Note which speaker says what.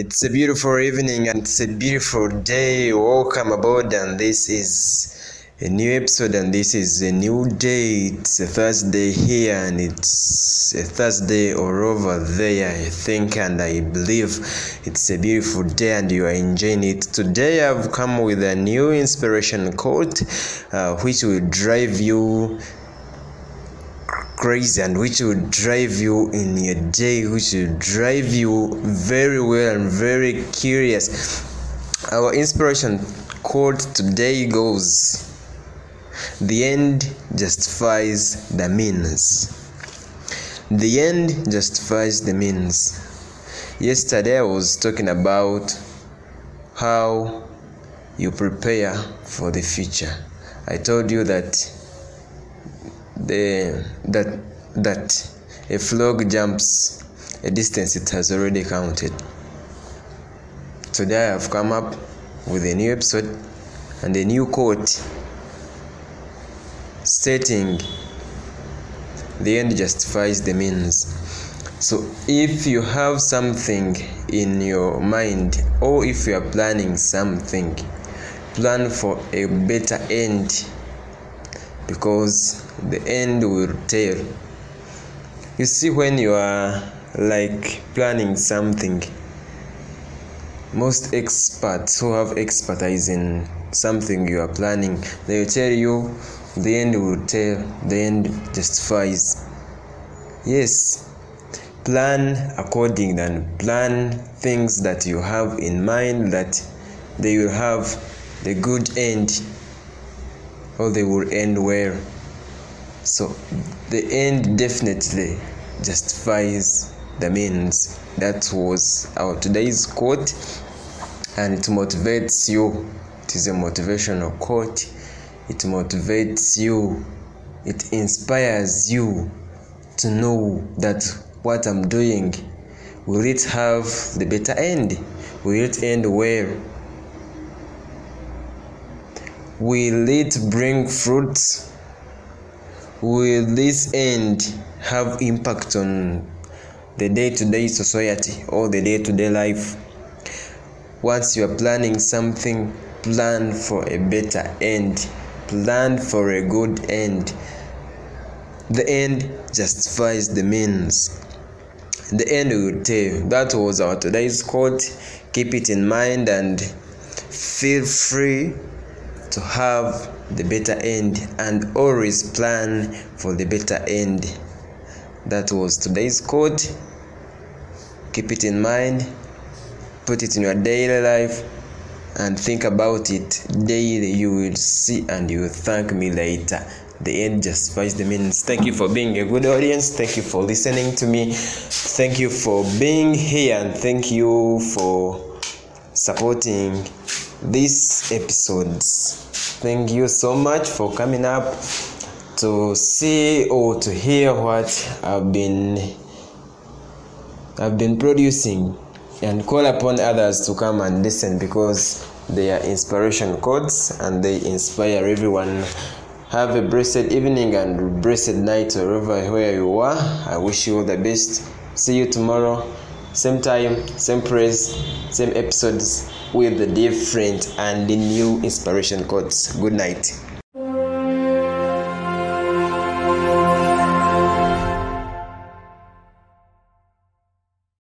Speaker 1: It's a beautiful evening and it's a beautiful day. Welcome aboard, and this is a new episode, and this is a new day. It's a Thursday here, and it's a Thursday all over there, I think, and I believe it's a beautiful day, and you are enjoying it. Today, I've come with a new inspiration quote, uh, which will drive you crazy and which will drive you in your day, which will drive you very well and very curious. Our inspiration quote today goes The end justifies the means. The end justifies the means. Yesterday, I was talking about how you prepare for the future. I told you that the that that a frog jumps a distance it has already counted. Today I have come up with a new episode and a new quote stating the end justifies the means. So if you have something in your mind or if you are planning something, plan for a better end because the end will tell. You see, when you are like planning something, most experts who have expertise in something you are planning, they will tell you the end will tell, the end justifies. Yes, plan according and plan things that you have in mind that they will have the good end or they will end well. So the end definitely justifies the means. That was our today's quote, and it motivates you. It is a motivational quote. It motivates you. It inspires you to know that what I'm doing will it have the better end? Will it end well? Will it bring fruits? Will this end have impact on the day-to-day society or the day-to-day life? Once you are planning something, plan for a better end. Plan for a good end. The end justifies the means. The end will tell. That was our today's quote. Keep it in mind and feel free to have the better end and always plan for the better end. That was today's quote. Keep it in mind, put it in your daily life, and think about it daily. You will see and you will thank me later. The end justifies the means. Thank you for being a good audience. Thank you for listening to me. Thank you for being here and thank you for supporting these episodes. Thank you so much for coming up to see or to hear what I've been I've been producing and call upon others to come and listen because they are inspiration codes and they inspire everyone. Have a blessed evening and blessed night wherever where you are. I wish you all the best. See you tomorrow, same time, same praise, same episodes with the different and the new inspiration quotes. Good night.